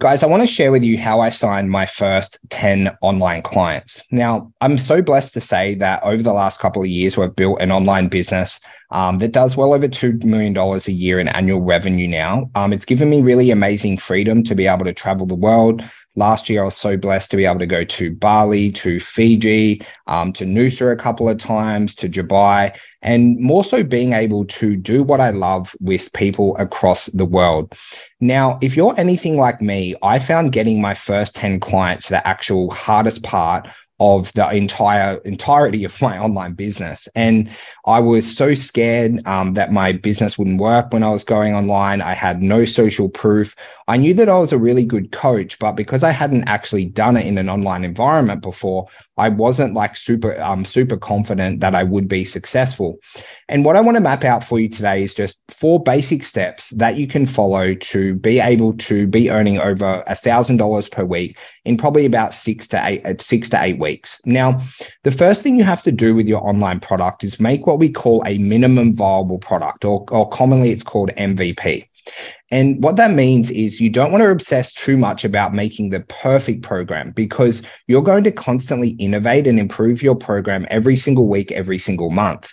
Guys, I want to share with you how I signed my first 10 online clients. Now, I'm so blessed to say that over the last couple of years, we've built an online business um, that does well over $2 million a year in annual revenue now. Um, it's given me really amazing freedom to be able to travel the world, Last year, I was so blessed to be able to go to Bali, to Fiji, um, to Noosa a couple of times, to Dubai, and more so being able to do what I love with people across the world. Now, if you're anything like me, I found getting my first 10 clients the actual hardest part of the entire entirety of my online business. And I was so scared um, that my business wouldn't work when I was going online. I had no social proof. I knew that I was a really good coach, but because I hadn't actually done it in an online environment before, I wasn't like super um super confident that I would be successful. And what I want to map out for you today is just four basic steps that you can follow to be able to be earning over a thousand dollars per week in probably about six to eight uh, six to eight weeks. Now, the first thing you have to do with your online product is make what we call a minimum viable product, or, or commonly it's called MVP. And what that means is you don't want to obsess too much about making the perfect program because you're going to constantly innovate and improve your program every single week, every single month.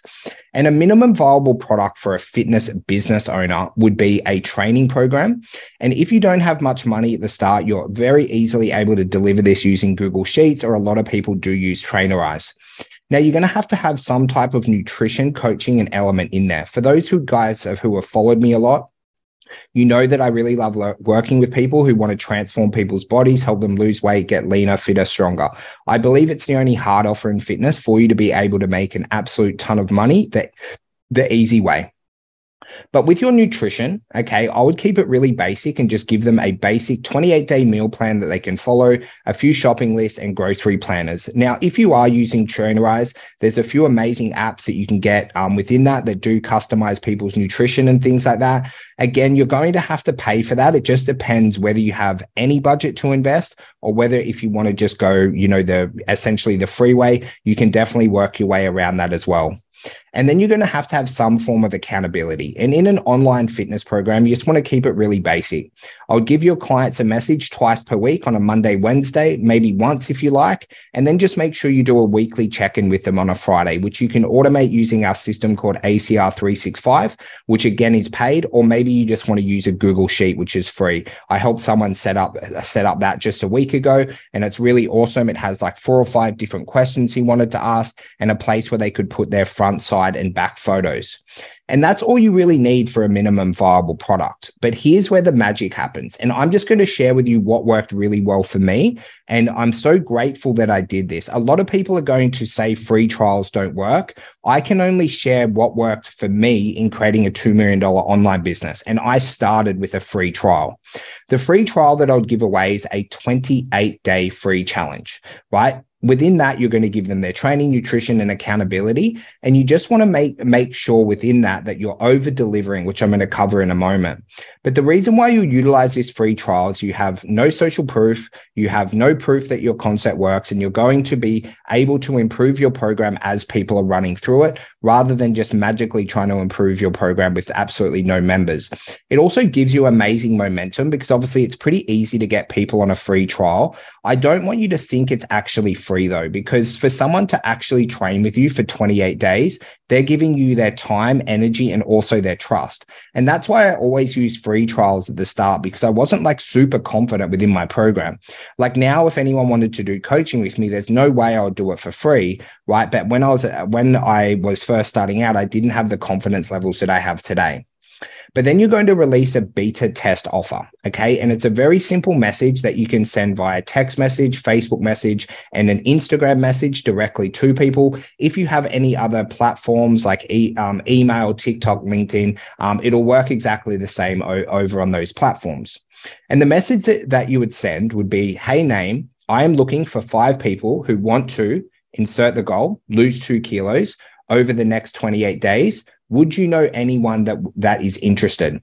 And a minimum viable product for a fitness business owner would be a training program. And if you don't have much money at the start, you're very easily able to deliver this using Google Sheets, or a lot of people do use Trainerize. Now you're going to have to have some type of nutrition coaching and element in there. For those who guys who have followed me a lot, you know that I really love lo- working with people who want to transform people's bodies, help them lose weight, get leaner, fitter, stronger. I believe it's the only hard offer in fitness for you to be able to make an absolute ton of money that the easy way. But with your nutrition, okay, I would keep it really basic and just give them a basic 28 day meal plan that they can follow, a few shopping lists and grocery planners. Now, if you are using Trainerize, there's a few amazing apps that you can get um, within that that do customize people's nutrition and things like that. Again, you're going to have to pay for that. It just depends whether you have any budget to invest or whether if you want to just go, you know, the essentially the freeway, you can definitely work your way around that as well. And then you're going to have to have some form of accountability. And in an online fitness program, you just want to keep it really basic. I would give your clients a message twice per week on a Monday, Wednesday, maybe once if you like, and then just make sure you do a weekly check in with them on a Friday, which you can automate using our system called ACR 365, which again is paid, or maybe you just want to use a Google Sheet, which is free. I helped someone set up uh, set up that just a week ago, and it's really awesome. It has like four or five different questions he wanted to ask, and a place where they could put their front side and back photos. And that's all you really need for a minimum viable product. But here's where the magic happens. And I'm just going to share with you what worked really well for me. And I'm so grateful that I did this. A lot of people are going to say free trials don't work. I can only share what worked for me in creating a $2 million online business. And I started with a free trial. The free trial that I'll give away is a 28 day free challenge, right? Within that you're going to give them their training nutrition and accountability. And you just want to make make sure within that that you're over delivering which i'm going to cover in a moment. But the reason why you utilize this free trial is you have no social proof you have no proof that your concept works and you're going to be able to improve your program as people are running through it rather than just magically trying to improve your program with absolutely no members. It also gives you amazing momentum because obviously it's pretty easy to get people on a free trial. I don't want you to think it's actually free though, because for someone to actually train with you for 28 days, they're giving you their time, energy, and also their trust. And that's why I always use free trials at the start because I wasn't like super confident within my program. Like now, if anyone wanted to do coaching with me, there's no way I would do it for free, right? But when I was when I was first starting out, I didn't have the confidence levels that I have today. But then you're going to release a beta test offer. Okay. And it's a very simple message that you can send via text message, Facebook message, and an Instagram message directly to people. If you have any other platforms like e- um, email, TikTok, LinkedIn, um, it'll work exactly the same o- over on those platforms. And the message that, that you would send would be Hey, name, I am looking for five people who want to insert the goal, lose two kilos over the next 28 days would you know anyone that that is interested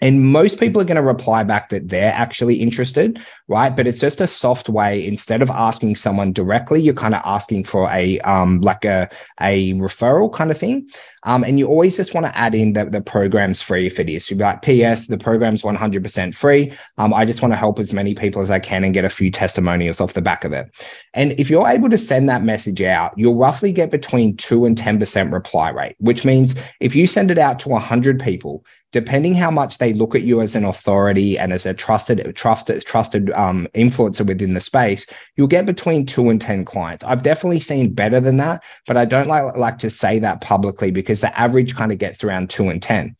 And most people are going to reply back that they're actually interested, right? But it's just a soft way. Instead of asking someone directly, you're kind of asking for a um, like a a referral kind of thing. Um, and you always just want to add in that the program's free if it is. You'd be like, P.S. The program's 100% free. Um, I just want to help as many people as I can and get a few testimonials off the back of it. And if you're able to send that message out, you'll roughly get between two and 10% reply rate, which means if you send it out to 100 people, depending how much they look at you as an authority and as a trusted trusted trusted um, influencer within the space you'll get between two and 10 clients. I've definitely seen better than that but i don't like, like to say that publicly because the average kind of gets around two and 10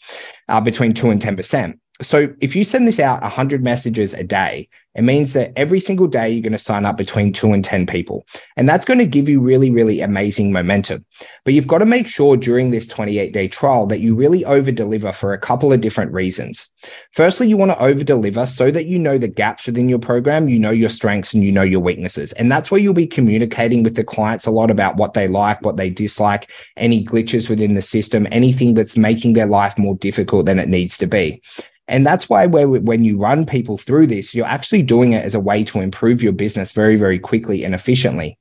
uh, between two and 10 percent. So if you send this out 100 messages a day it means that every single day you're going to sign up between two and 10 people. And that's going to give you really, really amazing momentum. But you've got to make sure during this 28 day trial that you really over deliver for a couple of different reasons. Firstly, you want to over deliver so that you know the gaps within your program, you know your strengths, and you know your weaknesses. And that's where you'll be communicating with the clients a lot about what they like, what they dislike, any glitches within the system, anything that's making their life more difficult than it needs to be. And that's why when you run people through this, you're actually doing it as a way to improve your business very, very quickly and efficiently.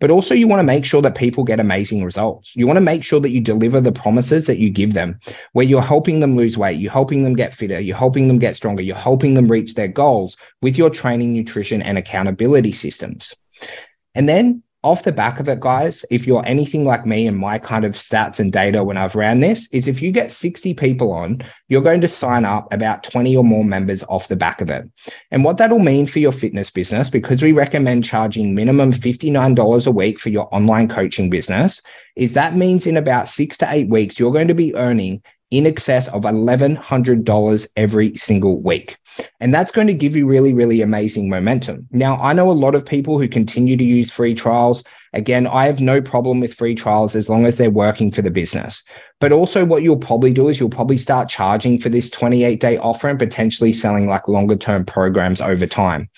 But also, you want to make sure that people get amazing results. You want to make sure that you deliver the promises that you give them, where you're helping them lose weight, you're helping them get fitter, you're helping them get stronger, you're helping them reach their goals with your training, nutrition, and accountability systems. And then off the back of it, guys, if you're anything like me and my kind of stats and data when I've ran this, is if you get 60 people on, you're going to sign up about 20 or more members off the back of it. And what that'll mean for your fitness business, because we recommend charging minimum $59 a week for your online coaching business, is that means in about six to eight weeks, you're going to be earning in excess of $1,100 every single week. And that's going to give you really, really amazing momentum. Now, I know a lot of people who continue to use free trials. Again, I have no problem with free trials as long as they're working for the business. But also, what you'll probably do is you'll probably start charging for this 28 day offer and potentially selling like longer term programs over time.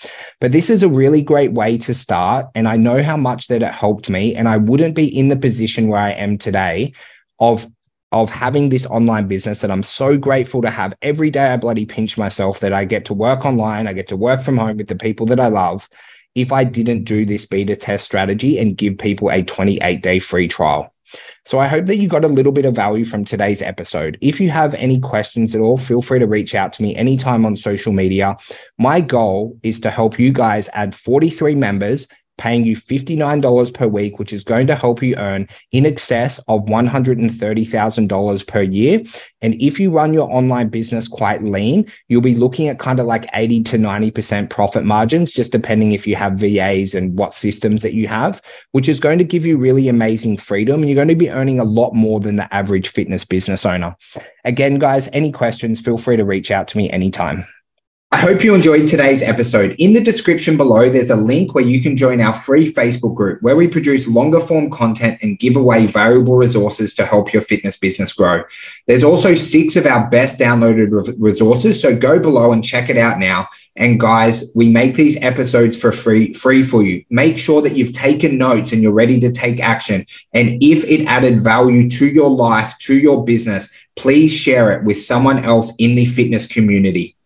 But this is a really great way to start. And I know how much that it helped me. And I wouldn't be in the position where I am today of of having this online business that I'm so grateful to have every day. I bloody pinch myself that I get to work online, I get to work from home with the people that I love. If I didn't do this beta test strategy and give people a 28 day free trial. So I hope that you got a little bit of value from today's episode. If you have any questions at all, feel free to reach out to me anytime on social media. My goal is to help you guys add 43 members paying you $59 per week, which is going to help you earn in excess of $130,000 per year. And if you run your online business quite lean, you'll be looking at kind of like 80 to 90% profit margins, just depending if you have VAs and what systems that you have, which is going to give you really amazing freedom. And you're going to be earning a lot more than the average fitness business owner. Again, guys, any questions, feel free to reach out to me anytime. I hope you enjoyed today's episode. In the description below, there's a link where you can join our free Facebook group where we produce longer form content and give away valuable resources to help your fitness business grow. There's also six of our best downloaded resources. So go below and check it out now. And guys, we make these episodes for free, free for you. Make sure that you've taken notes and you're ready to take action. And if it added value to your life, to your business, please share it with someone else in the fitness community.